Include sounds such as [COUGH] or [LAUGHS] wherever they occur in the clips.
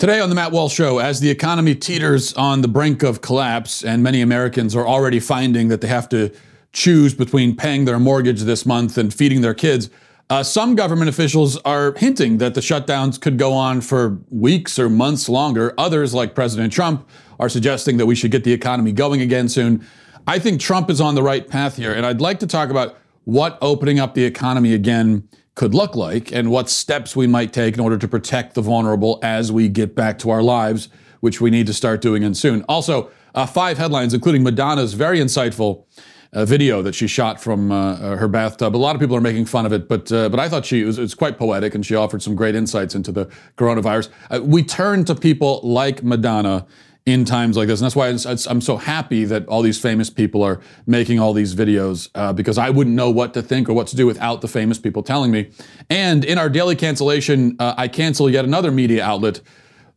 Today on the Matt Walsh Show, as the economy teeters on the brink of collapse, and many Americans are already finding that they have to choose between paying their mortgage this month and feeding their kids, uh, some government officials are hinting that the shutdowns could go on for weeks or months longer. Others, like President Trump, are suggesting that we should get the economy going again soon. I think Trump is on the right path here, and I'd like to talk about what opening up the economy again could look like and what steps we might take in order to protect the vulnerable as we get back to our lives, which we need to start doing in soon. Also, uh, five headlines, including Madonna's very insightful uh, video that she shot from uh, uh her bathtub. A lot of people are making fun of it, but uh, but I thought she was, was quite poetic and she offered some great insights into the coronavirus. Uh, we turn to people like Madonna in times like this. And that's why it's, it's, I'm so happy that all these famous people are making all these videos uh, because I wouldn't know what to think or what to do without the famous people telling me. And in our daily cancellation, uh, I cancel yet another media outlet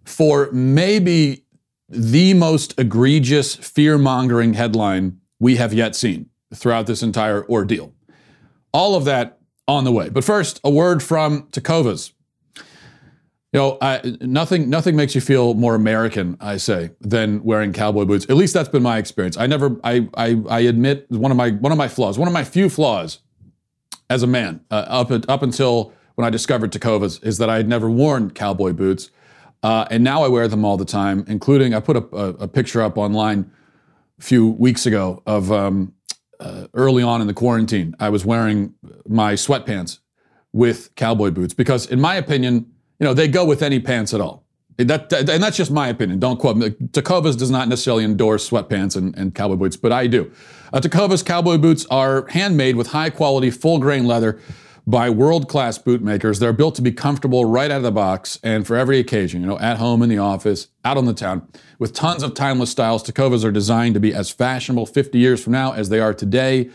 for maybe the most egregious fear mongering headline we have yet seen throughout this entire ordeal. All of that on the way. But first, a word from Tecovas. You know, I, nothing nothing makes you feel more American, I say, than wearing cowboy boots. At least that's been my experience. I never, I, I, I admit one of my one of my flaws, one of my few flaws as a man, uh, up up until when I discovered Tecovas, is that I had never worn cowboy boots, uh, and now I wear them all the time. Including, I put a, a, a picture up online a few weeks ago of um, uh, early on in the quarantine. I was wearing my sweatpants with cowboy boots because, in my opinion you know, they go with any pants at all. That, and that's just my opinion. Don't quote me. Tecovas does not necessarily endorse sweatpants and, and cowboy boots, but I do. Uh, Tecovas cowboy boots are handmade with high quality, full grain leather by world class bootmakers. They're built to be comfortable right out of the box and for every occasion, you know, at home, in the office, out on the town. With tons of timeless styles, Tecovas are designed to be as fashionable 50 years from now as they are today.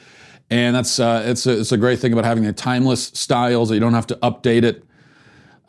And that's uh, it's, a, it's a great thing about having a timeless styles that you don't have to update it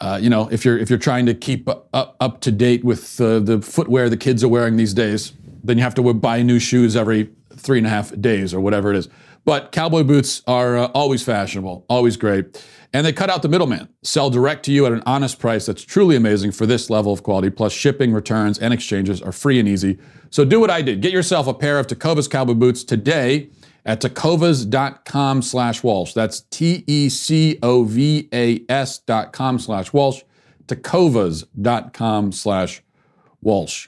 uh, you know, if you're if you're trying to keep up, up to date with uh, the footwear the kids are wearing these days, then you have to buy new shoes every three and a half days or whatever it is. But cowboy boots are uh, always fashionable, always great, and they cut out the middleman. Sell direct to you at an honest price that's truly amazing for this level of quality. Plus, shipping, returns, and exchanges are free and easy. So do what I did: get yourself a pair of Tecovas cowboy boots today at tecovas.com slash Walsh. That's T E C O V A S dot com slash Walsh. Tecovas.com slash Walsh.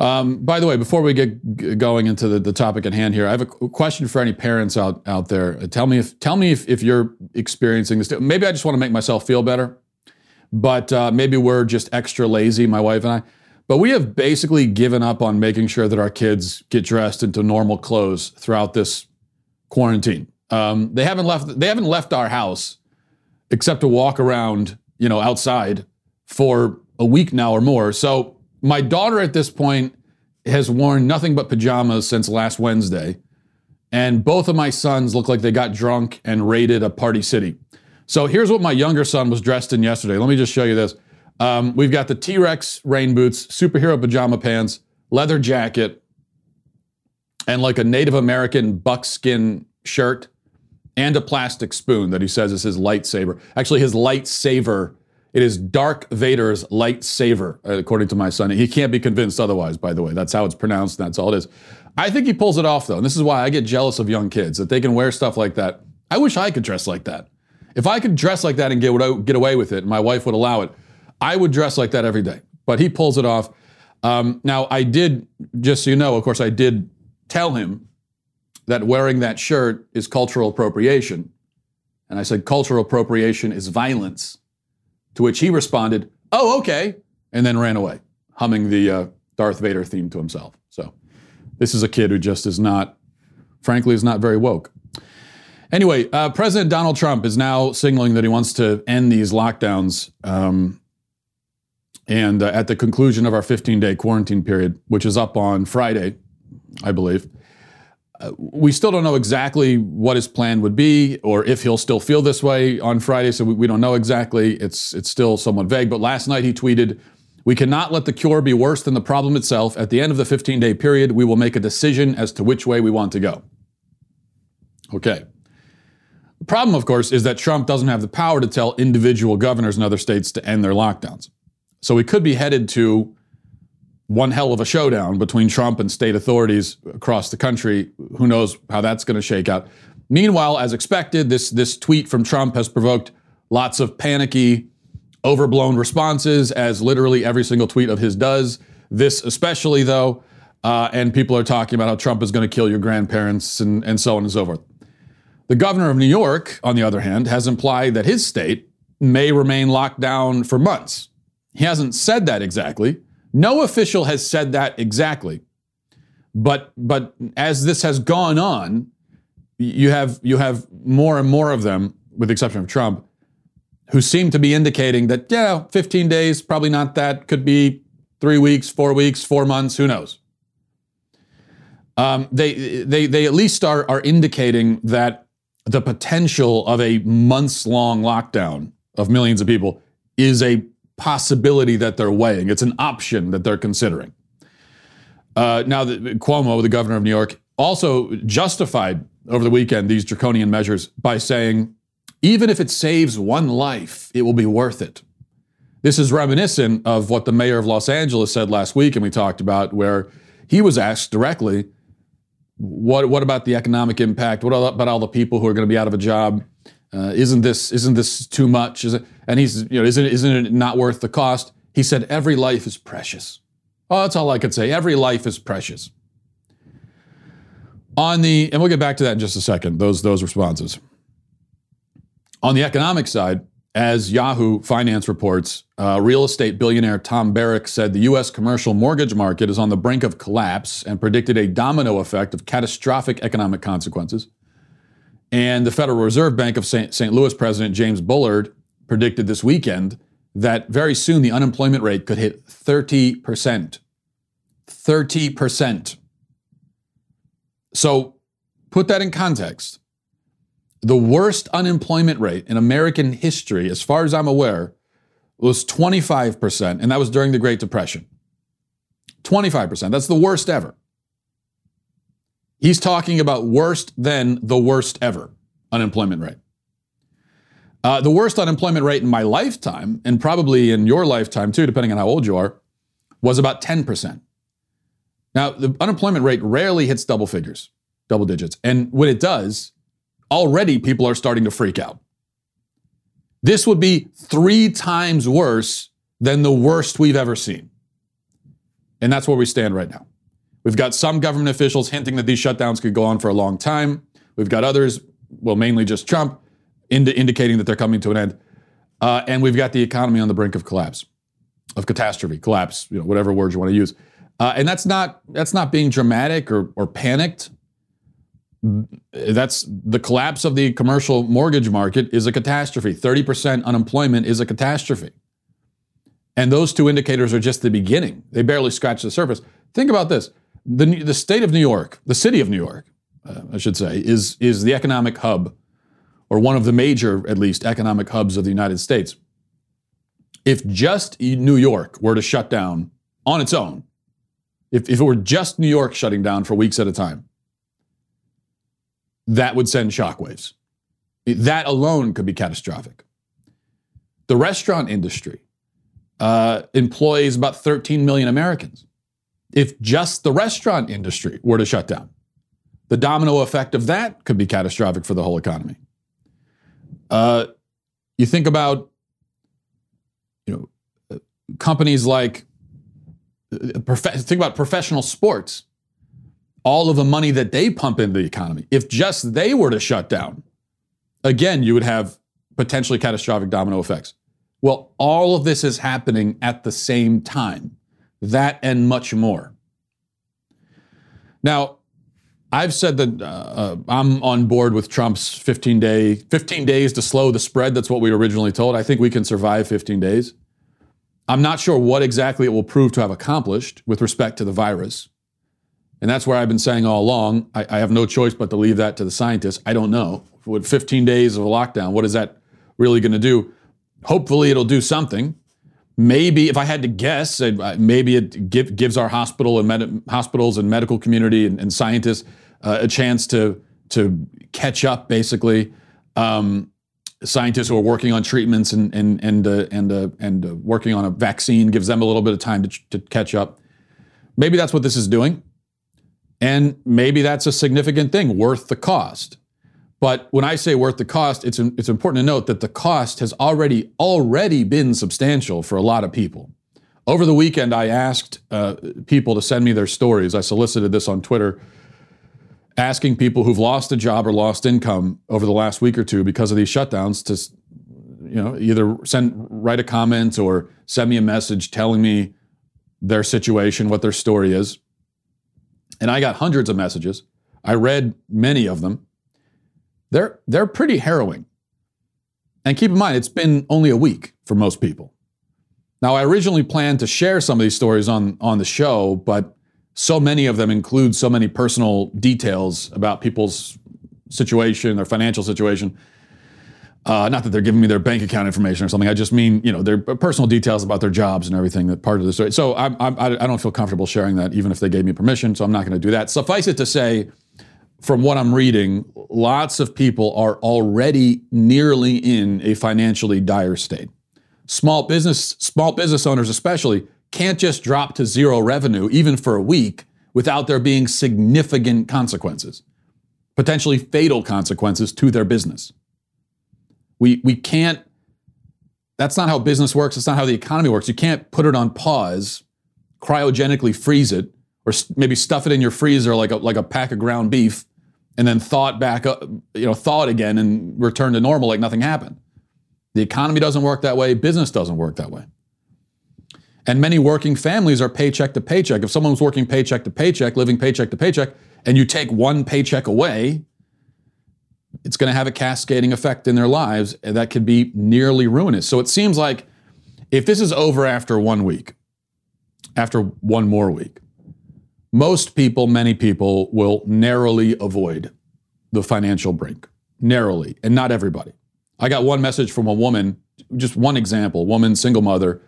Um, by the way, before we get going into the, the topic at hand here, I have a question for any parents out, out there. Tell me if tell me if, if you're experiencing this. Maybe I just want to make myself feel better, but uh, maybe we're just extra lazy, my wife and I. But we have basically given up on making sure that our kids get dressed into normal clothes throughout this quarantine. Um, they haven't left. They haven't left our house except to walk around, you know, outside for a week now or more. So my daughter at this point has worn nothing but pajamas since last Wednesday, and both of my sons look like they got drunk and raided a party city. So here's what my younger son was dressed in yesterday. Let me just show you this. Um, we've got the T Rex rain boots, superhero pajama pants, leather jacket, and like a Native American buckskin shirt and a plastic spoon that he says is his lightsaber. Actually, his lightsaber. It is Dark Vader's lightsaber, according to my son. He can't be convinced otherwise, by the way. That's how it's pronounced, that's all it is. I think he pulls it off, though. And this is why I get jealous of young kids that they can wear stuff like that. I wish I could dress like that. If I could dress like that and get, get away with it, and my wife would allow it, I would dress like that every day, but he pulls it off. Um, now, I did, just so you know, of course, I did tell him that wearing that shirt is cultural appropriation. And I said, cultural appropriation is violence. To which he responded, oh, okay, and then ran away, humming the uh, Darth Vader theme to himself. So this is a kid who just is not, frankly, is not very woke. Anyway, uh, President Donald Trump is now signaling that he wants to end these lockdowns. Um, and uh, at the conclusion of our 15 day quarantine period, which is up on Friday, I believe, uh, we still don't know exactly what his plan would be or if he'll still feel this way on Friday. So we, we don't know exactly. It's, it's still somewhat vague. But last night he tweeted, We cannot let the cure be worse than the problem itself. At the end of the 15 day period, we will make a decision as to which way we want to go. Okay. The problem, of course, is that Trump doesn't have the power to tell individual governors in other states to end their lockdowns. So we could be headed to one hell of a showdown between Trump and state authorities across the country. Who knows how that's going to shake out? Meanwhile, as expected, this, this tweet from Trump has provoked lots of panicky, overblown responses, as literally every single tweet of his does. This especially, though, uh, and people are talking about how Trump is going to kill your grandparents and, and so on and so forth. The governor of New York, on the other hand, has implied that his state may remain locked down for months. He hasn't said that exactly. No official has said that exactly. But but as this has gone on, you have you have more and more of them, with the exception of Trump, who seem to be indicating that yeah, 15 days probably not that. Could be three weeks, four weeks, four months. Who knows? Um, they they they at least are are indicating that the potential of a months long lockdown of millions of people is a possibility that they're weighing. It's an option that they're considering. Uh, now, the, Cuomo, the governor of New York, also justified over the weekend these draconian measures by saying, even if it saves one life, it will be worth it. This is reminiscent of what the mayor of Los Angeles said last week, and we talked about, where he was asked directly, what, what about the economic impact? What about all the people who are going to be out of a job? Uh, isn't this isn't this too much? Is it, and he's you know isn't isn't it not worth the cost? He said every life is precious. Oh, that's all I could say. Every life is precious. On the and we'll get back to that in just a second. Those those responses. On the economic side, as Yahoo Finance reports, uh, real estate billionaire Tom Barrack said the U.S. commercial mortgage market is on the brink of collapse and predicted a domino effect of catastrophic economic consequences. And the Federal Reserve Bank of St. Louis President James Bullard predicted this weekend that very soon the unemployment rate could hit 30%. 30%. So put that in context. The worst unemployment rate in American history, as far as I'm aware, was 25%, and that was during the Great Depression. 25%. That's the worst ever. He's talking about worst than the worst ever unemployment rate. Uh, the worst unemployment rate in my lifetime, and probably in your lifetime too, depending on how old you are, was about 10%. Now, the unemployment rate rarely hits double figures, double digits. And when it does, already people are starting to freak out. This would be three times worse than the worst we've ever seen. And that's where we stand right now. We've got some government officials hinting that these shutdowns could go on for a long time. We've got others, well, mainly just Trump, ind- indicating that they're coming to an end. Uh, and we've got the economy on the brink of collapse, of catastrophe, collapse, you know, whatever words you want to use. Uh, and that's not that's not being dramatic or, or panicked. That's the collapse of the commercial mortgage market is a catastrophe. 30% unemployment is a catastrophe. And those two indicators are just the beginning. They barely scratch the surface. Think about this the, the state of New York, the city of New York, uh, I should say, is, is the economic hub, or one of the major, at least, economic hubs of the United States. If just New York were to shut down on its own, if, if it were just New York shutting down for weeks at a time, that would send shockwaves. That alone could be catastrophic. The restaurant industry uh, employs about 13 million Americans if just the restaurant industry were to shut down. The domino effect of that could be catastrophic for the whole economy. Uh, you think about, you know, companies like, uh, think about professional sports, all of the money that they pump into the economy. If just they were to shut down, again, you would have potentially catastrophic domino effects. Well, all of this is happening at the same time that and much more. Now, I've said that uh, uh, I'm on board with Trump's 15 day 15 days to slow the spread. That's what we originally told. I think we can survive 15 days. I'm not sure what exactly it will prove to have accomplished with respect to the virus. And that's where I've been saying all along. I, I have no choice but to leave that to the scientists. I don't know. With 15 days of a lockdown, what is that really going to do? Hopefully, it'll do something maybe if I had to guess, maybe it give, gives our hospital and med- hospitals and medical community and, and scientists uh, a chance to to catch up, basically. Um, scientists who are working on treatments and and and uh, and uh, and uh, working on a vaccine gives them a little bit of time to, to catch up. Maybe that's what this is doing, and maybe that's a significant thing, worth the cost. But when I say worth the cost, it's it's important to note that the cost has already already been substantial for a lot of people. Over the weekend, I asked uh, people to send me their stories. I solicited this on Twitter asking people who've lost a job or lost income over the last week or two because of these shutdowns to you know either send write a comment or send me a message telling me their situation what their story is and i got hundreds of messages i read many of them they're they're pretty harrowing and keep in mind it's been only a week for most people now i originally planned to share some of these stories on on the show but so many of them include so many personal details about people's situation, their financial situation. Uh, not that they're giving me their bank account information or something. I just mean, you know, their personal details about their jobs and everything that part of the story. So I, I, I don't feel comfortable sharing that, even if they gave me permission. So I'm not going to do that. Suffice it to say, from what I'm reading, lots of people are already nearly in a financially dire state. Small business, small business owners especially, can't just drop to zero revenue, even for a week, without there being significant consequences, potentially fatal consequences to their business. We, we can't, that's not how business works. It's not how the economy works. You can't put it on pause, cryogenically freeze it, or maybe stuff it in your freezer like a, like a pack of ground beef, and then thought back up, you know, thought again and return to normal like nothing happened. The economy doesn't work that way. Business doesn't work that way. And many working families are paycheck to paycheck. If someone's working paycheck to paycheck, living paycheck to paycheck, and you take one paycheck away, it's going to have a cascading effect in their lives that could be nearly ruinous. So it seems like if this is over after one week, after one more week, most people, many people will narrowly avoid the financial brink. Narrowly, and not everybody. I got one message from a woman, just one example, woman, single mother,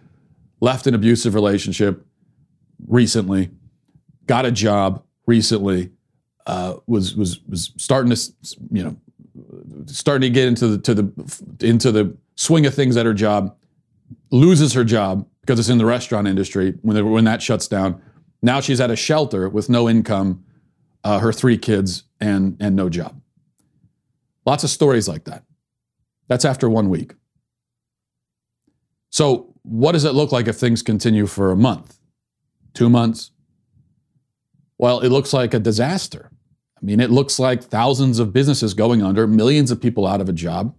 left an abusive relationship recently, got a job recently, uh, was was was starting to you know starting to get into the to the into the swing of things at her job, loses her job because it's in the restaurant industry when they, when that shuts down. Now she's at a shelter with no income, uh, her three kids, and and no job. Lots of stories like that. That's after one week. So what does it look like if things continue for a month, two months? Well, it looks like a disaster. I mean, it looks like thousands of businesses going under, millions of people out of a job,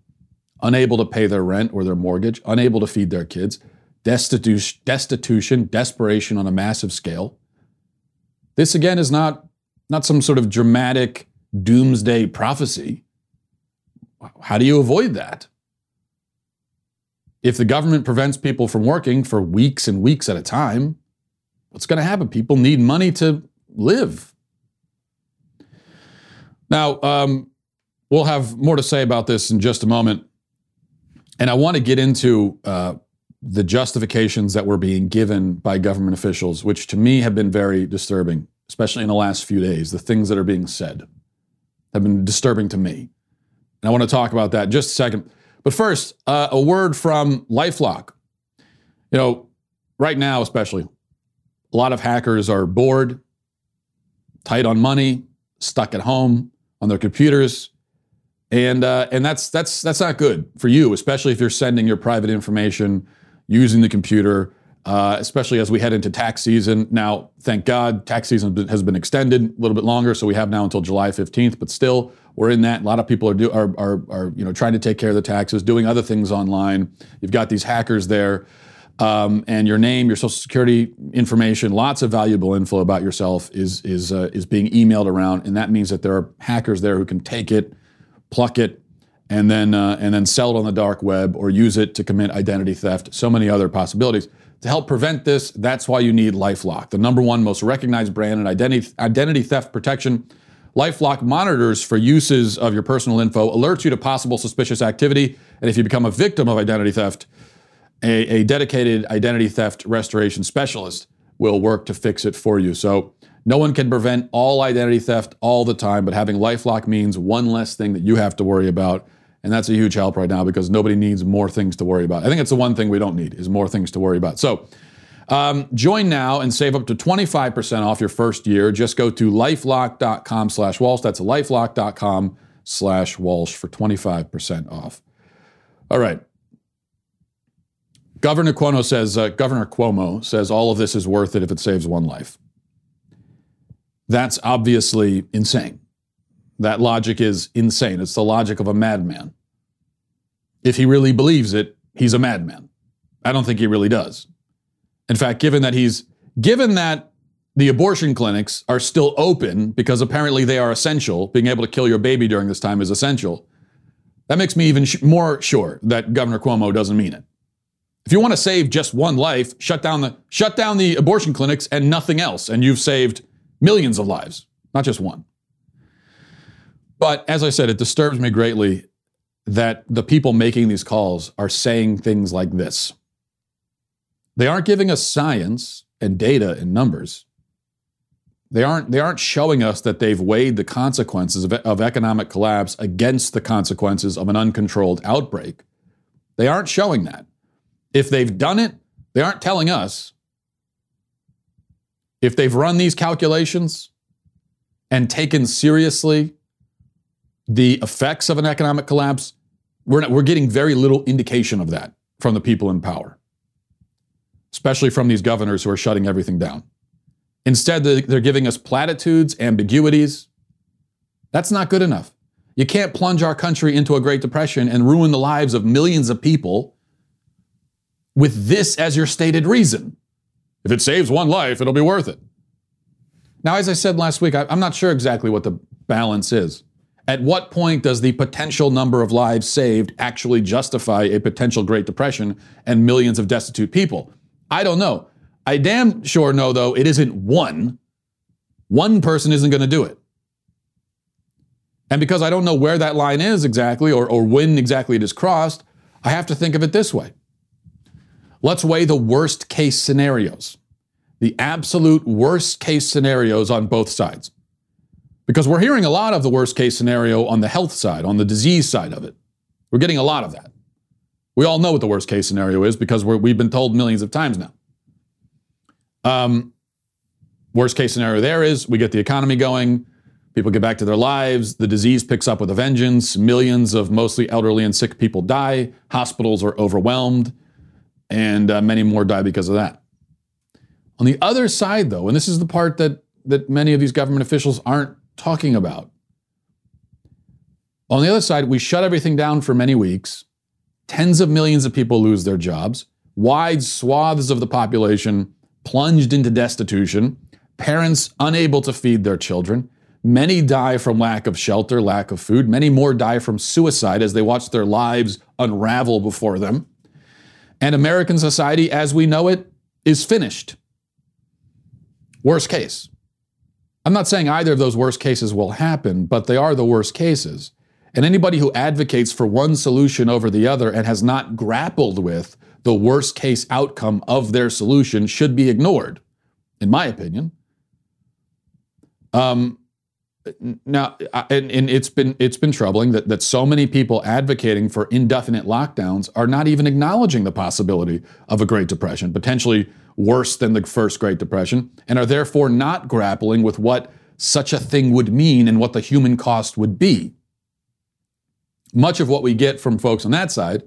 unable to pay their rent or their mortgage, unable to feed their kids, destitution, destitution desperation on a massive scale. This again is not, not some sort of dramatic doomsday prophecy. How do you avoid that? If the government prevents people from working for weeks and weeks at a time, what's going to happen? People need money to live. Now, um, we'll have more to say about this in just a moment. And I want to get into uh, the justifications that were being given by government officials, which to me have been very disturbing, especially in the last few days. The things that are being said have been disturbing to me. And I want to talk about that just a second. But first, uh, a word from Lifelock. You know, right now, especially, a lot of hackers are bored, tight on money, stuck at home on their computers, and uh, and that's that's that's not good for you, especially if you're sending your private information using the computer. Uh, especially as we head into tax season. Now, thank God, tax season has been extended a little bit longer, so we have now until July 15th. But still, we're in that. A lot of people are, do, are, are, are you know, trying to take care of the taxes, doing other things online. You've got these hackers there. Um, and your name, your social security information, lots of valuable info about yourself is is uh, is being emailed around, and that means that there are hackers there who can take it, pluck it, and then uh, and then sell it on the dark web or use it to commit identity theft. So many other possibilities. To help prevent this, that's why you need LifeLock, the number one most recognized brand in identity identity theft protection Lifelock monitors for uses of your personal info, alerts you to possible suspicious activity, and if you become a victim of identity theft, a, a, dedicated identity theft restoration specialist will work to fix it for you. So no one can prevent all identity theft all the time, but having Lifelock means one less thing that you have to worry about. And that's a huge help right now because nobody needs more things to worry about. I think it's the one thing we don't need is more things to worry about. So um, join now and save up to 25% off your first year. Just go to lifelock.com slash Walsh. That's lifelock.com slash Walsh for 25% off. All right. Governor Cuomo says, uh, Governor Cuomo says all of this is worth it if it saves one life. That's obviously insane. That logic is insane. It's the logic of a madman. If he really believes it, he's a madman. I don't think he really does. In fact, given that he's given that the abortion clinics are still open because apparently they are essential, being able to kill your baby during this time is essential. That makes me even sh- more sure that Governor Cuomo doesn't mean it. If you want to save just one life, shut down the shut down the abortion clinics and nothing else, and you've saved millions of lives, not just one. But as I said, it disturbs me greatly that the people making these calls are saying things like this. They aren't giving us science and data and numbers. They aren't, they aren't showing us that they've weighed the consequences of, of economic collapse against the consequences of an uncontrolled outbreak. They aren't showing that. If they've done it, they aren't telling us. If they've run these calculations and taken seriously the effects of an economic collapse, we're, not, we're getting very little indication of that from the people in power, especially from these governors who are shutting everything down. Instead, they're giving us platitudes, ambiguities. That's not good enough. You can't plunge our country into a Great Depression and ruin the lives of millions of people with this as your stated reason. If it saves one life, it'll be worth it. Now, as I said last week, I'm not sure exactly what the balance is. At what point does the potential number of lives saved actually justify a potential Great Depression and millions of destitute people? I don't know. I damn sure know, though, it isn't one. One person isn't going to do it. And because I don't know where that line is exactly or, or when exactly it is crossed, I have to think of it this way. Let's weigh the worst case scenarios, the absolute worst case scenarios on both sides. Because we're hearing a lot of the worst case scenario on the health side, on the disease side of it. We're getting a lot of that. We all know what the worst case scenario is because we have been told millions of times now. Um, worst case scenario there is we get the economy going, people get back to their lives, the disease picks up with a vengeance, millions of mostly elderly and sick people die, hospitals are overwhelmed, and uh, many more die because of that. On the other side, though, and this is the part that that many of these government officials aren't talking about. On the other side, we shut everything down for many weeks. Tens of millions of people lose their jobs. Wide swaths of the population plunged into destitution. Parents unable to feed their children. Many die from lack of shelter, lack of food. Many more die from suicide as they watch their lives unravel before them. And American society, as we know it, is finished. Worst case. I'm not saying either of those worst cases will happen, but they are the worst cases. And anybody who advocates for one solution over the other and has not grappled with the worst case outcome of their solution should be ignored, in my opinion. Um, now, and, and, it's been it's been troubling that, that so many people advocating for indefinite lockdowns are not even acknowledging the possibility of a Great Depression, potentially worse than the first Great Depression, and are therefore not grappling with what such a thing would mean and what the human cost would be. Much of what we get from folks on that side,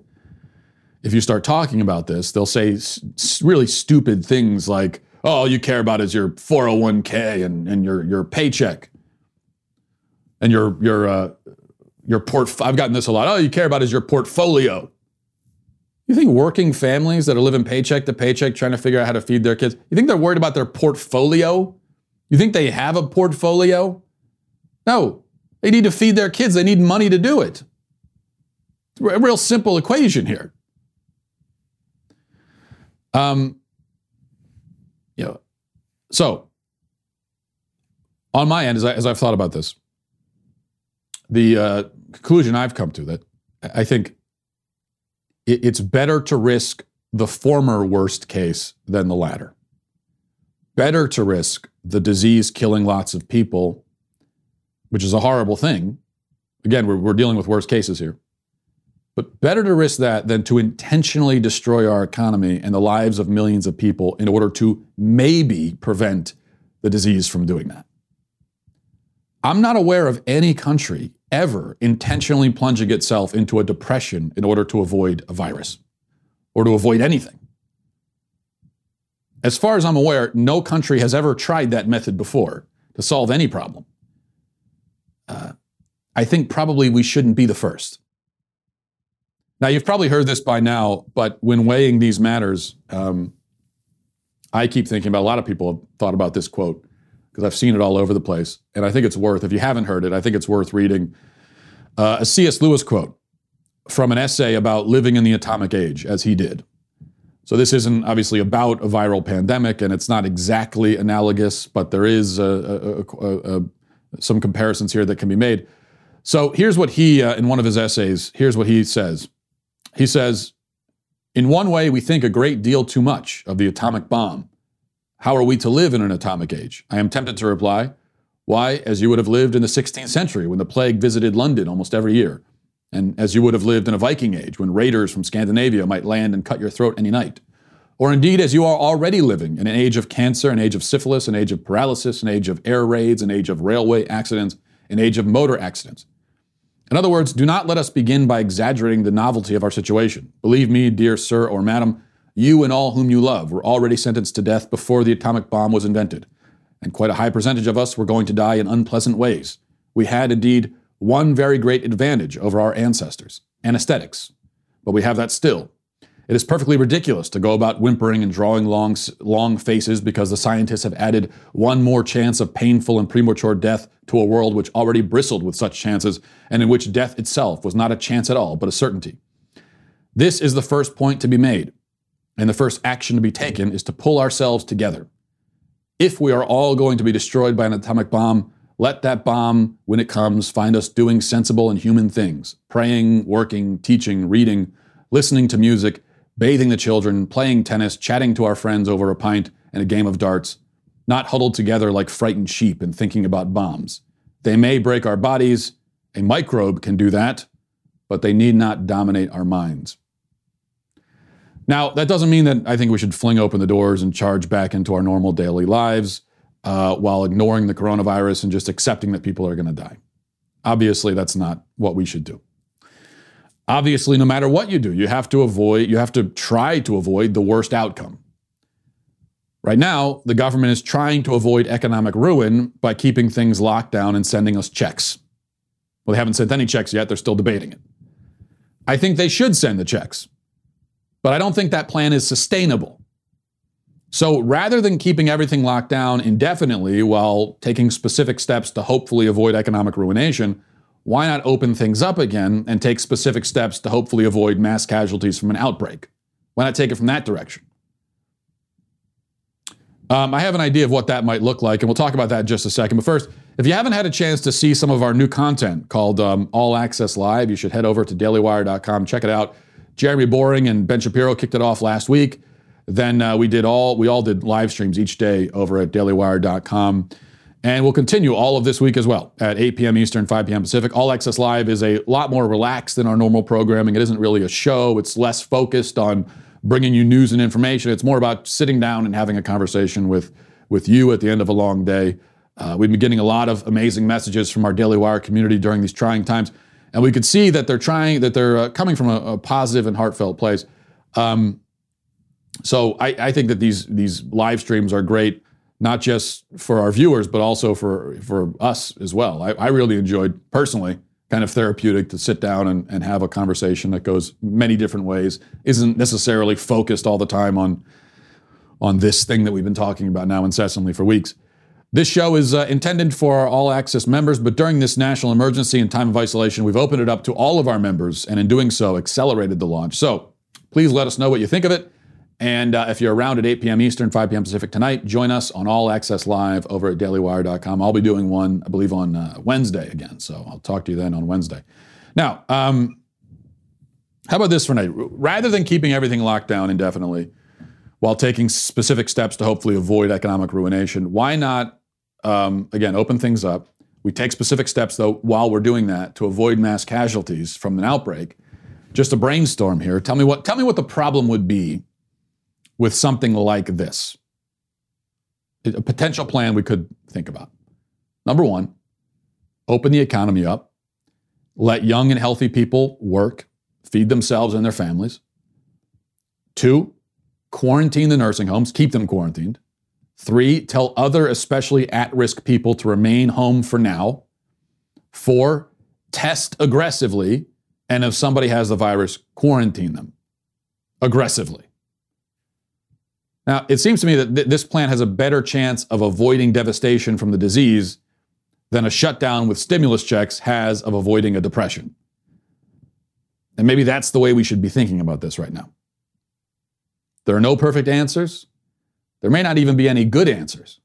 if you start talking about this, they'll say really stupid things like, oh, all you care about is your 401k and, and your, your paycheck and your, your, uh, your port. I've gotten this a lot. All you care about is your portfolio. You think working families that are living paycheck to paycheck trying to figure out how to feed their kids, you think they're worried about their portfolio? You think they have a portfolio? No, they need to feed their kids. They need money to do it. A real simple equation here. Um, know, so on my end, as, I, as I've thought about this, the uh, conclusion I've come to that I think it's better to risk the former worst case than the latter. Better to risk the disease killing lots of people, which is a horrible thing. Again, we're, we're dealing with worst cases here. But better to risk that than to intentionally destroy our economy and the lives of millions of people in order to maybe prevent the disease from doing that. I'm not aware of any country ever intentionally plunging itself into a depression in order to avoid a virus or to avoid anything. As far as I'm aware, no country has ever tried that method before to solve any problem. Uh, I think probably we shouldn't be the first. Now, you've probably heard this by now, but when weighing these matters, um, I keep thinking about a lot of people have thought about this quote because I've seen it all over the place. And I think it's worth, if you haven't heard it, I think it's worth reading uh, a C.S. Lewis quote from an essay about living in the atomic age, as he did. So this isn't obviously about a viral pandemic, and it's not exactly analogous, but there is a, a, a, some comparisons here that can be made. So here's what he, uh, in one of his essays, here's what he says. He says, in one way, we think a great deal too much of the atomic bomb. How are we to live in an atomic age? I am tempted to reply, why, as you would have lived in the 16th century when the plague visited London almost every year, and as you would have lived in a Viking age when raiders from Scandinavia might land and cut your throat any night. Or indeed, as you are already living in an age of cancer, an age of syphilis, an age of paralysis, an age of air raids, an age of railway accidents, an age of motor accidents. In other words, do not let us begin by exaggerating the novelty of our situation. Believe me, dear sir or madam, you and all whom you love were already sentenced to death before the atomic bomb was invented, and quite a high percentage of us were going to die in unpleasant ways. We had, indeed, one very great advantage over our ancestors anesthetics. But we have that still. It is perfectly ridiculous to go about whimpering and drawing long, long faces because the scientists have added one more chance of painful and premature death to a world which already bristled with such chances and in which death itself was not a chance at all, but a certainty. This is the first point to be made, and the first action to be taken is to pull ourselves together. If we are all going to be destroyed by an atomic bomb, let that bomb, when it comes, find us doing sensible and human things praying, working, teaching, reading, listening to music, bathing the children, playing tennis, chatting to our friends over a pint and a game of darts, not huddled together like frightened sheep and thinking about bombs. They may break our bodies, a microbe can do that, but they need not dominate our minds. Now, that doesn't mean that I think we should fling open the doors and charge back into our normal daily lives uh, while ignoring the coronavirus and just accepting that people are going to die. Obviously, that's not what we should do. Obviously, no matter what you do, you have to avoid, you have to try to avoid the worst outcome. Right now, the government is trying to avoid economic ruin by keeping things locked down and sending us checks. Well, they haven't sent any checks yet, they're still debating it. I think they should send the checks, but I don't think that plan is sustainable. So rather than keeping everything locked down indefinitely while taking specific steps to hopefully avoid economic ruination, why not open things up again and take specific steps to hopefully avoid mass casualties from an outbreak? Why not take it from that direction? Um, I have an idea of what that might look like, and we'll talk about that in just a second. But first, if you haven't had a chance to see some of our new content called um, All Access Live, you should head over to dailywire.com, check it out. Jeremy Boring and Ben Shapiro kicked it off last week. Then uh, we did all we all did live streams each day over at dailywire.com. And we'll continue all of this week as well at 8 p.m. Eastern, 5 p.m. Pacific. All Access Live is a lot more relaxed than our normal programming. It isn't really a show, it's less focused on bringing you news and information. It's more about sitting down and having a conversation with, with you at the end of a long day. Uh, we've been getting a lot of amazing messages from our Daily Wire community during these trying times. And we could see that they're trying, that they're uh, coming from a, a, positive and heartfelt place. Um, so I, I think that these, these live streams are great not just for our viewers, but also for, for us as well. I, I really enjoyed personally kind of therapeutic to sit down and, and have a conversation that goes many different ways, isn't necessarily focused all the time on, on this thing that we've been talking about now incessantly for weeks. This show is uh, intended for our all access members, but during this national emergency and time of isolation, we've opened it up to all of our members and in doing so, accelerated the launch. So please let us know what you think of it. And uh, if you're around at 8 p.m. Eastern, 5 p.m. Pacific tonight, join us on All Access Live over at dailywire.com. I'll be doing one, I believe, on uh, Wednesday again. So I'll talk to you then on Wednesday. Now, um, how about this for tonight? Rather than keeping everything locked down indefinitely while taking specific steps to hopefully avoid economic ruination, why not, um, again, open things up? We take specific steps, though, while we're doing that to avoid mass casualties from an outbreak just a brainstorm here. Tell me what tell me what the problem would be with something like this. A potential plan we could think about. Number 1, open the economy up. Let young and healthy people work, feed themselves and their families. 2, quarantine the nursing homes, keep them quarantined. 3, tell other especially at-risk people to remain home for now. 4, test aggressively and if somebody has the virus, quarantine them aggressively. Now, it seems to me that th- this plan has a better chance of avoiding devastation from the disease than a shutdown with stimulus checks has of avoiding a depression. And maybe that's the way we should be thinking about this right now. There are no perfect answers. There may not even be any good answers.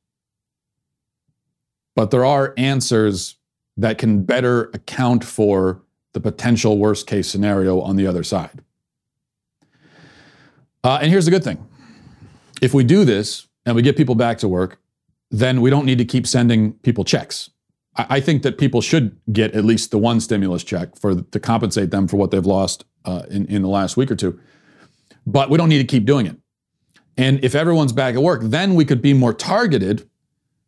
But there are answers that can better account for the potential worst case scenario on the other side. Uh, and here's the good thing if we do this and we get people back to work, then we don't need to keep sending people checks. I, I think that people should get at least the one stimulus check for to compensate them for what they've lost uh, in, in the last week or two. But we don't need to keep doing it. And if everyone's back at work, then we could be more targeted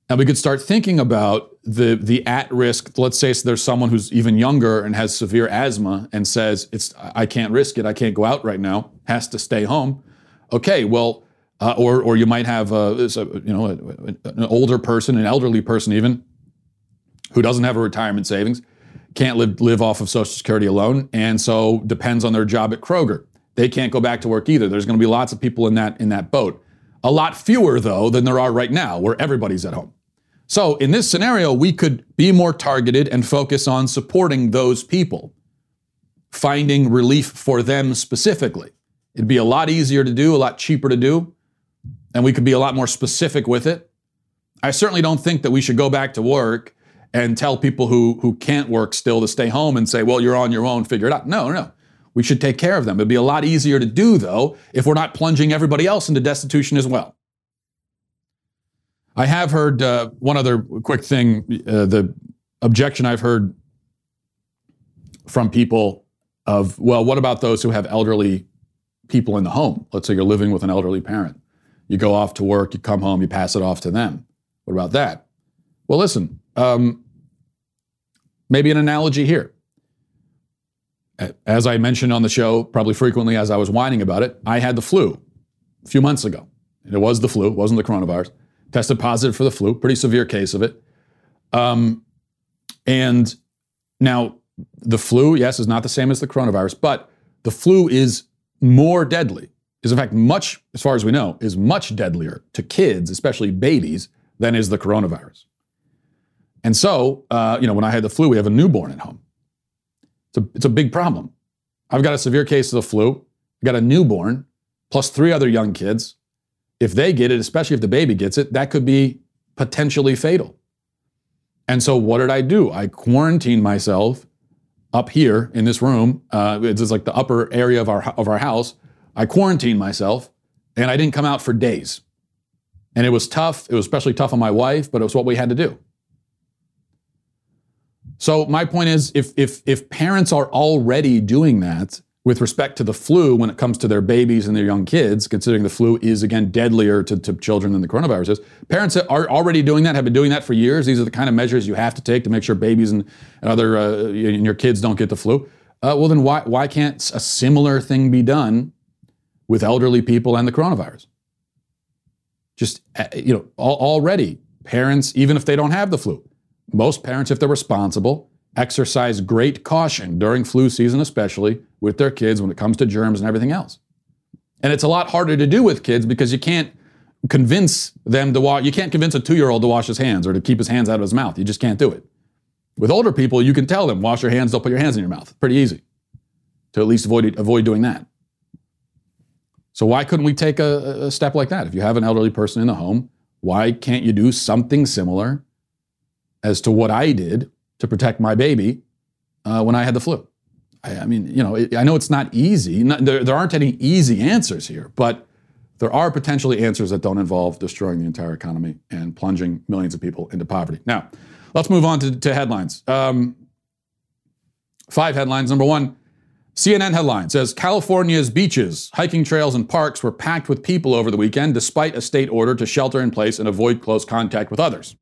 and we could start thinking about the the at risk. Let's say there's someone who's even younger and has severe asthma and says it's I can't risk it. I can't go out right now. Has to stay home. Okay, well, uh, or or you might have a, you know an older person, an elderly person even, who doesn't have a retirement savings, can't live live off of Social Security alone, and so depends on their job at Kroger. They can't go back to work either. There's going to be lots of people in that in that boat. A lot fewer though than there are right now, where everybody's at home. So, in this scenario, we could be more targeted and focus on supporting those people, finding relief for them specifically. It'd be a lot easier to do, a lot cheaper to do, and we could be a lot more specific with it. I certainly don't think that we should go back to work and tell people who, who can't work still to stay home and say, well, you're on your own, figure it out. No, no. We should take care of them. It'd be a lot easier to do, though, if we're not plunging everybody else into destitution as well. I have heard uh, one other quick thing. Uh, the objection I've heard from people of, well, what about those who have elderly people in the home? Let's say you're living with an elderly parent. You go off to work, you come home, you pass it off to them. What about that? Well, listen, um, maybe an analogy here. As I mentioned on the show, probably frequently as I was whining about it, I had the flu a few months ago. It was the flu, it wasn't the coronavirus tested positive for the flu, pretty severe case of it. Um, and now the flu, yes, is not the same as the coronavirus, but the flu is more deadly, is in fact much, as far as we know, is much deadlier to kids, especially babies, than is the coronavirus. And so, uh, you know, when I had the flu, we have a newborn at home. It's a, it's a big problem. I've got a severe case of the flu, I've got a newborn, plus three other young kids if they get it, especially if the baby gets it, that could be potentially fatal. And so, what did I do? I quarantined myself up here in this room. Uh, it's like the upper area of our of our house. I quarantined myself, and I didn't come out for days. And it was tough. It was especially tough on my wife, but it was what we had to do. So my point is, if if if parents are already doing that, with respect to the flu when it comes to their babies and their young kids, considering the flu is again deadlier to, to, children than the coronavirus is. Parents that are already doing that, have been doing that for years. These are the kind of measures you have to take to make sure babies and, and other uh, and your kids don't get the flu. Uh, well, then why why can't a similar thing be done with elderly people and the coronavirus? Just uh, you know, already parents, even if they don't have the flu, most parents, if they're responsible, exercise great caution during flu season, especially with their kids when it comes to germs and everything else. And it's a lot harder to do with kids because you can't convince them to wash, you can't convince a two year old to wash his hands or to keep his hands out of his mouth. You just can't do it. With older people, you can tell them, wash your hands, don't put your hands in your mouth. Pretty easy to at least avoid, avoid doing that. So, why couldn't we take a, a step like that? If you have an elderly person in the home, why can't you do something similar as to what I did to protect my baby uh, when I had the flu. I, I mean, you know, it, I know it's not easy. Not, there, there aren't any easy answers here, but there are potentially answers that don't involve destroying the entire economy and plunging millions of people into poverty. Now, let's move on to, to headlines. Um, five headlines. Number one, CNN headline says California's beaches, hiking trails, and parks were packed with people over the weekend despite a state order to shelter in place and avoid close contact with others.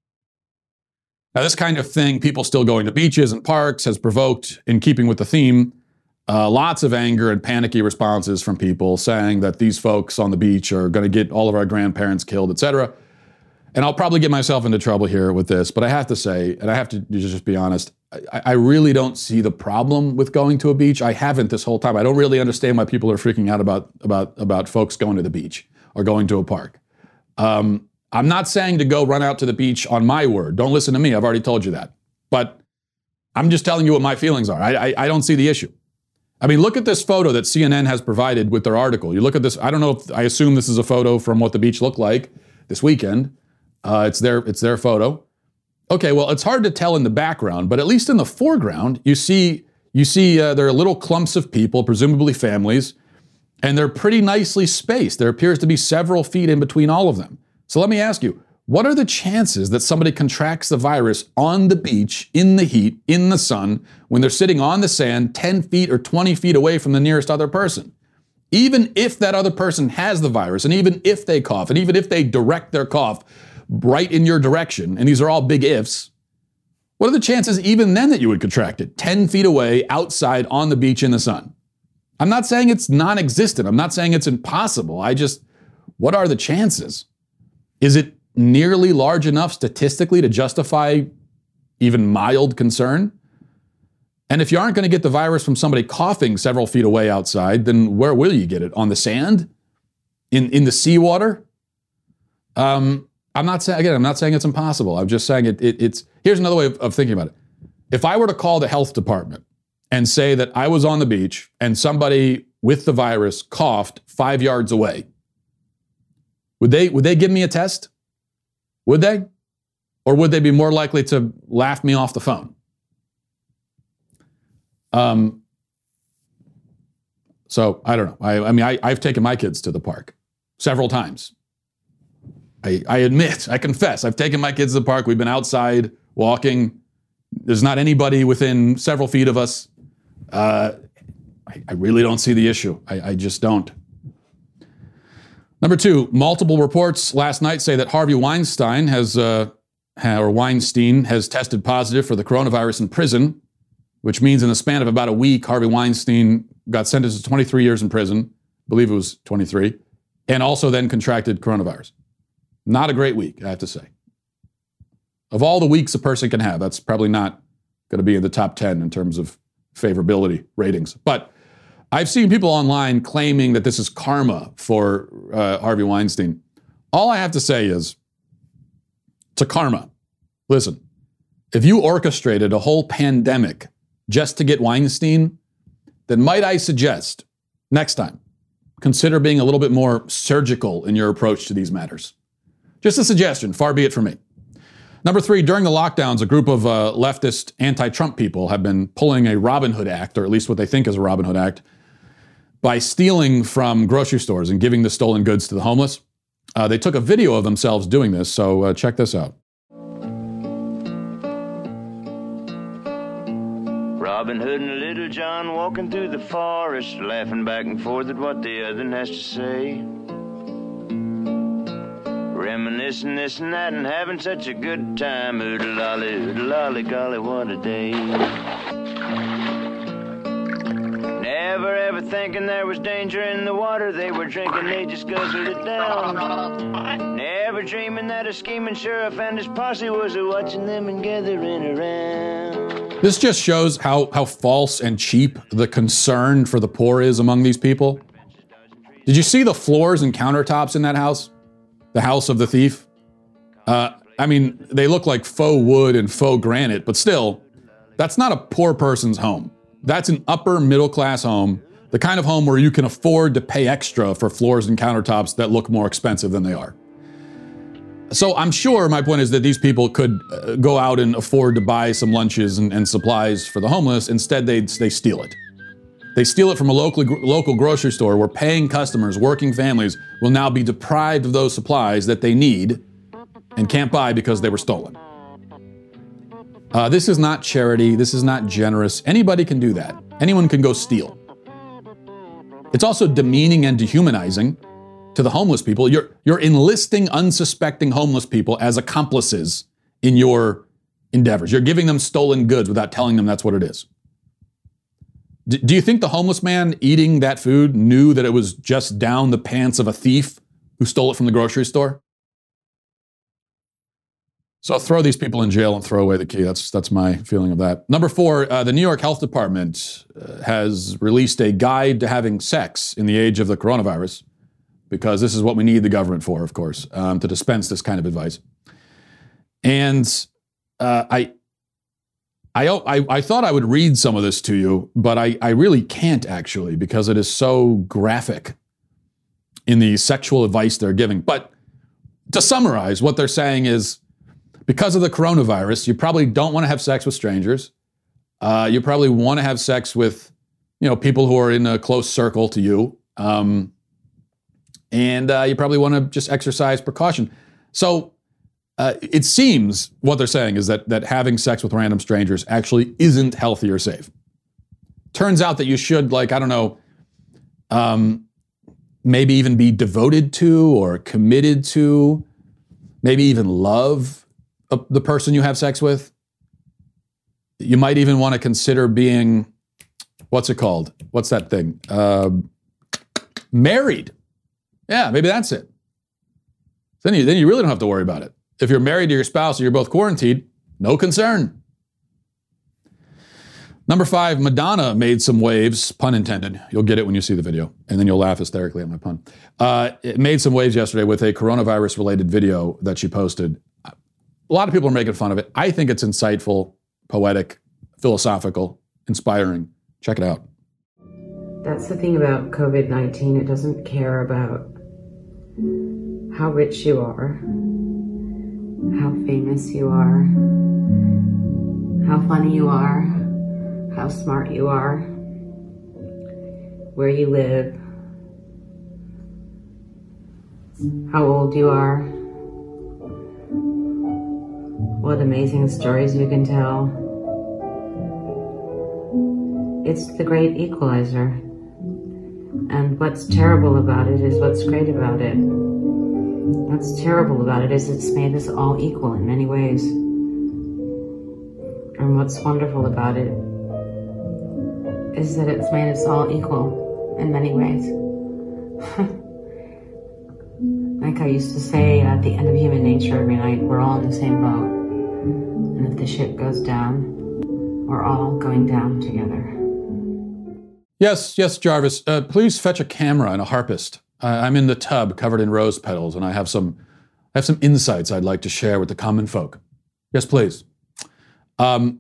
Now, this kind of thing, people still going to beaches and parks, has provoked, in keeping with the theme, uh, lots of anger and panicky responses from people saying that these folks on the beach are going to get all of our grandparents killed, etc. And I'll probably get myself into trouble here with this, but I have to say, and I have to just be honest, I, I, really don't see the problem with going to a beach. I haven't this whole time. I don't really understand why people are freaking out about about about folks going to the beach or going to a park. Um, I'm not saying to go run out to the beach on my word. Don't listen to me. I've already told you that. But I'm just telling you what my feelings are. I, I, I don't see the issue. I mean, look at this photo that CNN has provided with their article. You look at this. I don't know if I assume this is a photo from what the beach looked like this weekend. Uh, it's their it's their photo. Okay, well, it's hard to tell in the background, but at least in the foreground, you see you see uh, there are little clumps of people, presumably families, and they're pretty nicely spaced. There appears to be several feet in between all of them. So let me ask you, what are the chances that somebody contracts the virus on the beach, in the heat, in the sun, when they're sitting on the sand 10 feet or 20 feet away from the nearest other person? Even if that other person has the virus, and even if they cough, and even if they direct their cough right in your direction, and these are all big ifs, what are the chances even then that you would contract it 10 feet away outside on the beach in the sun? I'm not saying it's non existent. I'm not saying it's impossible. I just, what are the chances? Is it nearly large enough statistically to justify even mild concern? And if you aren't going to get the virus from somebody coughing several feet away outside, then where will you get it? On the sand? In, in the seawater? Um, I'm not saying again. I'm not saying it's impossible. I'm just saying it, it, it's. Here's another way of, of thinking about it. If I were to call the health department and say that I was on the beach and somebody with the virus coughed five yards away, would they would they give me a test? Would they? Or would they be more likely to laugh me off the phone? Um, so I don't know. I, I mean, I, I've taken my kids to the park several times I, I admit, I confess, I've taken my kids to the park. We've been outside walking. There's not anybody within several feet of us. Uh, I, I, really don't see the issue. I, I just don't. Number two, multiple reports last night say that Harvey Weinstein has, uh, or Weinstein has tested positive for the coronavirus in prison, which means in the span of about a week, Harvey Weinstein got sentenced to 23 years in prison. I believe it was 23, and also then contracted coronavirus. Not a great week, I have to say. Of all the weeks a person can have, that's probably not going to be in the top 10 in terms of favorability ratings. But I've seen people online claiming that this is karma for uh, Harvey Weinstein. All I have to say is to karma. Listen, if you orchestrated a whole pandemic just to get Weinstein, then might I suggest next time consider being a little bit more surgical in your approach to these matters. Just a suggestion, far be it from me. Number three, during the lockdowns, a group of uh, leftist anti Trump people have been pulling a Robin Hood Act, or at least what they think is a Robin Hood Act, by stealing from grocery stores and giving the stolen goods to the homeless. Uh, they took a video of themselves doing this, so uh, check this out. Robin Hood and Little John walking through the forest, laughing back and forth at what the other has to say. Reminiscing this and that and having such a good time. Oodle lolly, oodle lolly, golly, what a day. Never ever thinking there was danger in the water they were drinking, they just guzzled it down. Never dreaming that a scheming sheriff and his posse was watching them and gathering around. This just shows how, how false and cheap the concern for the poor is among these people. Did you see the floors and countertops in that house? the house of the thief. Uh, I mean, they look like faux wood and faux granite, but still, that's not a poor person's home. That's an upper middle class home, the kind of home where you can afford to pay extra for floors and countertops that look more expensive than they are. So I'm sure my point is that these people could uh, go out and afford to buy some lunches and, and supplies for the homeless. Instead, they, they steal it. They steal it from a local, local grocery store where paying customers, working families, will now be deprived of those supplies that they need and can't buy because they were stolen. Uh, this is not charity. This is not generous. Anybody can do that. Anyone can go steal. It's also demeaning and dehumanizing to the homeless people. You're, you're enlisting unsuspecting homeless people as accomplices in your endeavors. You're giving them stolen goods without telling them that's what it is. D- do you think the homeless man eating that food knew that it was just down the pants of a thief who stole it from the grocery store? So throw these people in jail and throw away the key. That's that's my feeling of that. Number four, uh, the New York Health Department uh, has released a guide to having sex in the age of the coronavirus, because this is what we need the government for, of course, um, to dispense this kind of advice. And uh, I, I, I, I thought I would read some of this to you, but I, I really can't actually because it is so graphic in the sexual advice they're giving. But to summarize, what they're saying is because of the coronavirus, you probably don't want to have sex with strangers. Uh, you probably want to have sex with, you know, people who are in a close circle to you, um, and uh, you probably want to just exercise precaution. So uh, it seems what they're saying is that that having sex with random strangers actually isn't healthy or safe. Turns out that you should, like, I don't know, um, maybe even be devoted to or committed to, maybe even love the person you have sex with. You might even want to consider being, what's it called? What's that thing? Uh, married. Yeah, maybe that's it. Then you, then you really don't have to worry about it. If you're married to your spouse and you're both quarantined, no concern. Number five, Madonna made some waves, pun intended. You'll get it when you see the video, and then you'll laugh hysterically at my pun. Uh, it made some waves yesterday with a coronavirus related video that she posted a lot of people are making fun of it. I think it's insightful, poetic, philosophical, inspiring. Check it out. That's the thing about COVID 19. It doesn't care about how rich you are, how famous you are, how funny you are, how smart you are, where you live, how old you are what amazing stories you can tell. It's the great equalizer. And what's terrible about it is what's great about it. What's terrible about it is it's made us all equal in many ways. And what's wonderful about it is that it's made us all equal in many ways. [LAUGHS] like I used to say at the end of human nature every night, we're all in the same boat. The ship goes down, we're all going down together. Yes, yes, Jarvis. Uh, please fetch a camera and a harpist. I'm in the tub covered in rose petals, and I have some, I have some insights I'd like to share with the common folk. Yes, please. Um,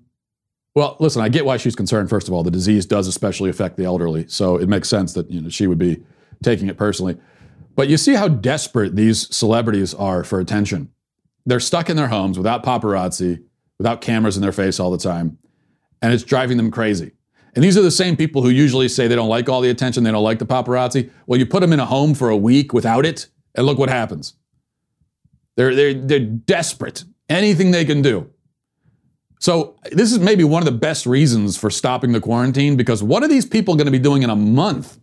well, listen, I get why she's concerned. First of all, the disease does especially affect the elderly, so it makes sense that you know she would be taking it personally. But you see how desperate these celebrities are for attention. They're stuck in their homes without paparazzi, without cameras in their face all the time, and it's driving them crazy. And these are the same people who usually say they don't like all the attention, they don't like the paparazzi. Well, you put them in a home for a week without it, and look what happens. They're, they're, they're desperate. Anything they can do. So, this is maybe one of the best reasons for stopping the quarantine because what are these people going to be doing in a month?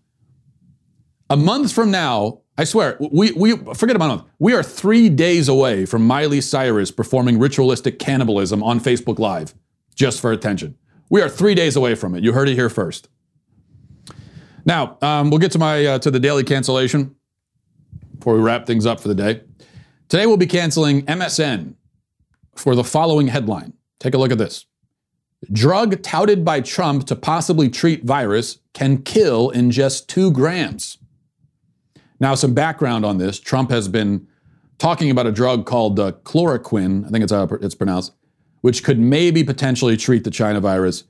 A month from now, I swear, we, we forget about month. We are three days away from Miley Cyrus performing ritualistic cannibalism on Facebook Live just for attention. We are three days away from it. You heard it here first. Now, um, we'll get to my uh, to the daily cancellation before we wrap things up for the day. Today we'll be canceling MSN for the following headline. Take a look at this. Drug touted by Trump to possibly treat virus can kill in just two grams. Now, some background on this Trump has been talking about a drug called uh, chloroquine, I think it's how it's pronounced, which could maybe potentially treat the China virus.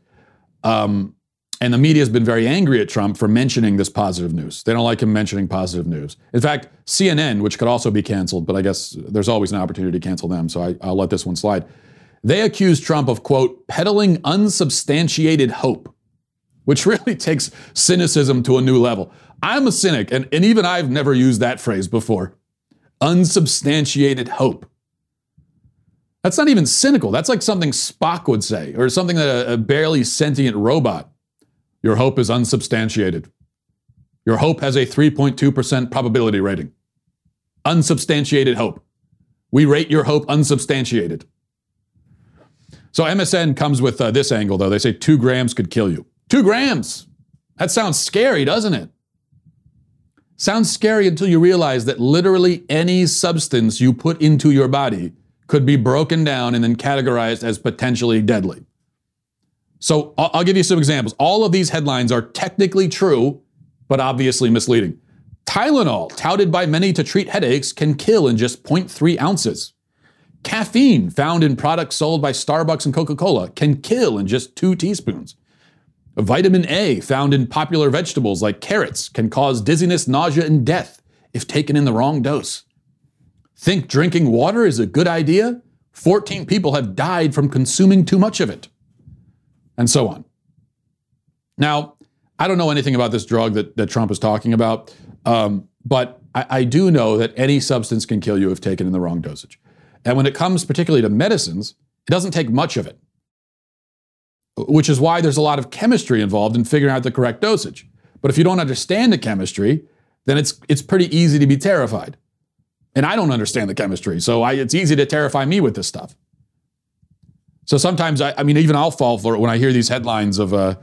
Um, and the media has been very angry at Trump for mentioning this positive news. They don't like him mentioning positive news. In fact, CNN, which could also be canceled, but I guess there's always an opportunity to cancel them, so I, I'll let this one slide. They accuse Trump of, quote, peddling unsubstantiated hope, which [LAUGHS] really takes cynicism to a new level. I'm a cynic, and, and even I've never used that phrase before. Unsubstantiated hope. That's not even cynical. That's like something Spock would say, or something that a, a barely sentient robot. Your hope is unsubstantiated. Your hope has a 3.2% probability rating. Unsubstantiated hope. We rate your hope unsubstantiated. So MSN comes with uh, this angle, though. They say two grams could kill you. Two grams! That sounds scary, doesn't it? Sounds scary until you realize that literally any substance you put into your body could be broken down and then categorized as potentially deadly. So I'll give you some examples. All of these headlines are technically true, but obviously misleading. Tylenol, touted by many to treat headaches, can kill in just 0.3 ounces. Caffeine, found in products sold by Starbucks and Coca Cola, can kill in just two teaspoons. Vitamin A, found in popular vegetables like carrots, can cause dizziness, nausea, and death if taken in the wrong dose. Think drinking water is a good idea? 14 people have died from consuming too much of it. And so on. Now, I don't know anything about this drug that, that Trump is talking about, um, but I, I do know that any substance can kill you if taken in the wrong dosage. And when it comes particularly to medicines, it doesn't take much of it which is why there's a lot of chemistry involved in figuring out the correct dosage. But if you don't understand the chemistry, then it's it's pretty easy to be terrified. And I don't understand the chemistry, so I, it's easy to terrify me with this stuff. So sometimes I, I mean, even I'll fall for it when I hear these headlines of, uh,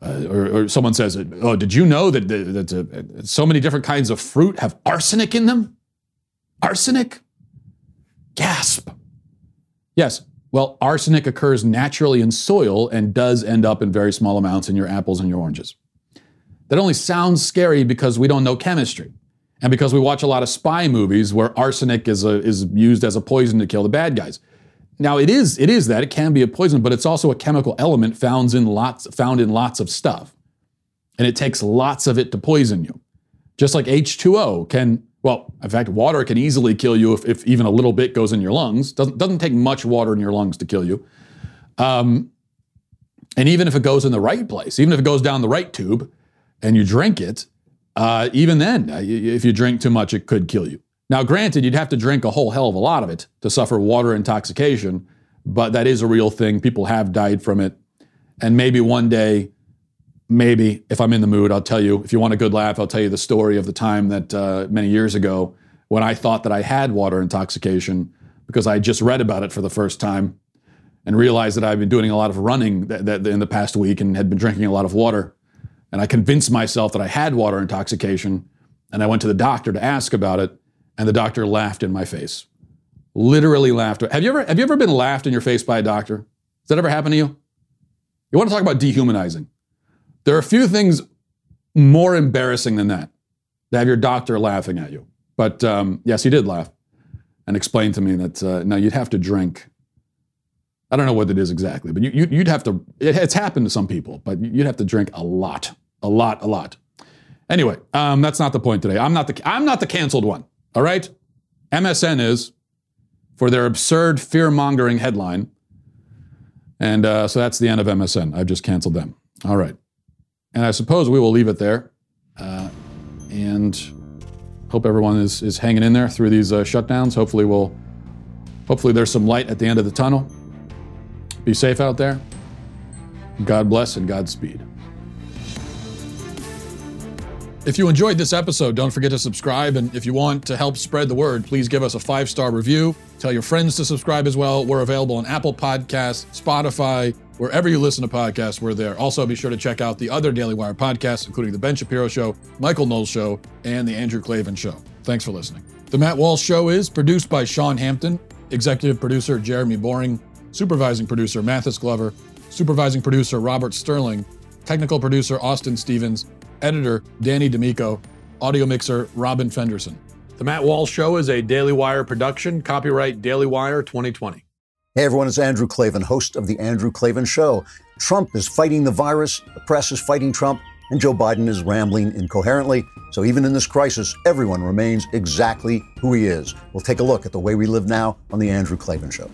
uh, or, or, someone says, "Oh, did you know that, that, uh, so many different kinds of fruit have arsenic in them? Arsenic? Gasp! Yes, well, arsenic occurs naturally in soil and does end up in very small amounts in your apples and your oranges. That only sounds scary because we don't know chemistry. And because we watch a lot of spy movies where arsenic is, a, is used as a poison to kill the bad guys. Now it is it is that it can be a poison, but it's also a chemical element found in lots found in lots of stuff, and it takes lots of it to poison you. Just like H2O can well, in fact, water can easily kill you if, if even a little bit goes in your lungs. Doesn't, doesn't take much water in your lungs to kill you. Um, and even if it goes in the right place, even if it goes down the right tube and you drink it, uh, even then, uh, if you drink too much, it could kill you. Now, granted, you'd have to drink a whole hell of a lot of it to suffer water intoxication, but that is a real thing. People have died from it. And maybe one day maybe if I'm in the mood, I'll tell you. If you want a good laugh, I'll tell you the story of the time that uh, many years ago when I thought that I had water intoxication because I just read about it for the first time and realized that I've been doing a lot of running th- th- in the past week and had been drinking a lot of water. And I convinced myself that I had water intoxication. And I went to the doctor to ask about it, and the doctor laughed in my face. Literally laughed. Have you ever have you ever been laughed in your face by a doctor? Has that ever happened to you? You want to talk about dehumanizing? There are a few things more embarrassing than that to have your doctor laughing at you. But um, yes, he did laugh and explain to me that uh, now you'd have to drink. I don't know what it is exactly, but you, would have to. It, it's happened to some people, but you'd have to drink a lot, a lot, a lot. Anyway, um, that's not the point today. I'm not the I'm not the canceled one. All right, MSN is for their absurd fear mongering headline, and uh, so that's the end of MSN. I've just canceled them. All right. And I suppose we will leave it there. Uh, and hope everyone is, is hanging in there through these uh, shutdowns. Hopefully, we'll hopefully there's some light at the end of the tunnel. Be safe out there. God bless and Godspeed. If you enjoyed this episode, don't forget to subscribe. And if you want to help spread the word, please give us a five star review. Tell your friends to subscribe as well. We're available on Apple Podcasts, Spotify, Wherever you listen to podcasts, we're there. Also, be sure to check out the other Daily Wire podcasts, including The Ben Shapiro Show, Michael Knowles Show, and The Andrew Klavan Show. Thanks for listening. The Matt Walsh Show is produced by Sean Hampton, executive producer Jeremy Boring, supervising producer Mathis Glover, supervising producer Robert Sterling, technical producer Austin Stevens, editor Danny D'Amico, audio mixer Robin Fenderson. The Matt Walsh Show is a Daily Wire production, copyright Daily Wire 2020. Hey everyone, it's Andrew Klavan, host of The Andrew Klavan Show. Trump is fighting the virus, the press is fighting Trump, and Joe Biden is rambling incoherently. So even in this crisis, everyone remains exactly who he is. We'll take a look at the way we live now on The Andrew Klavan Show.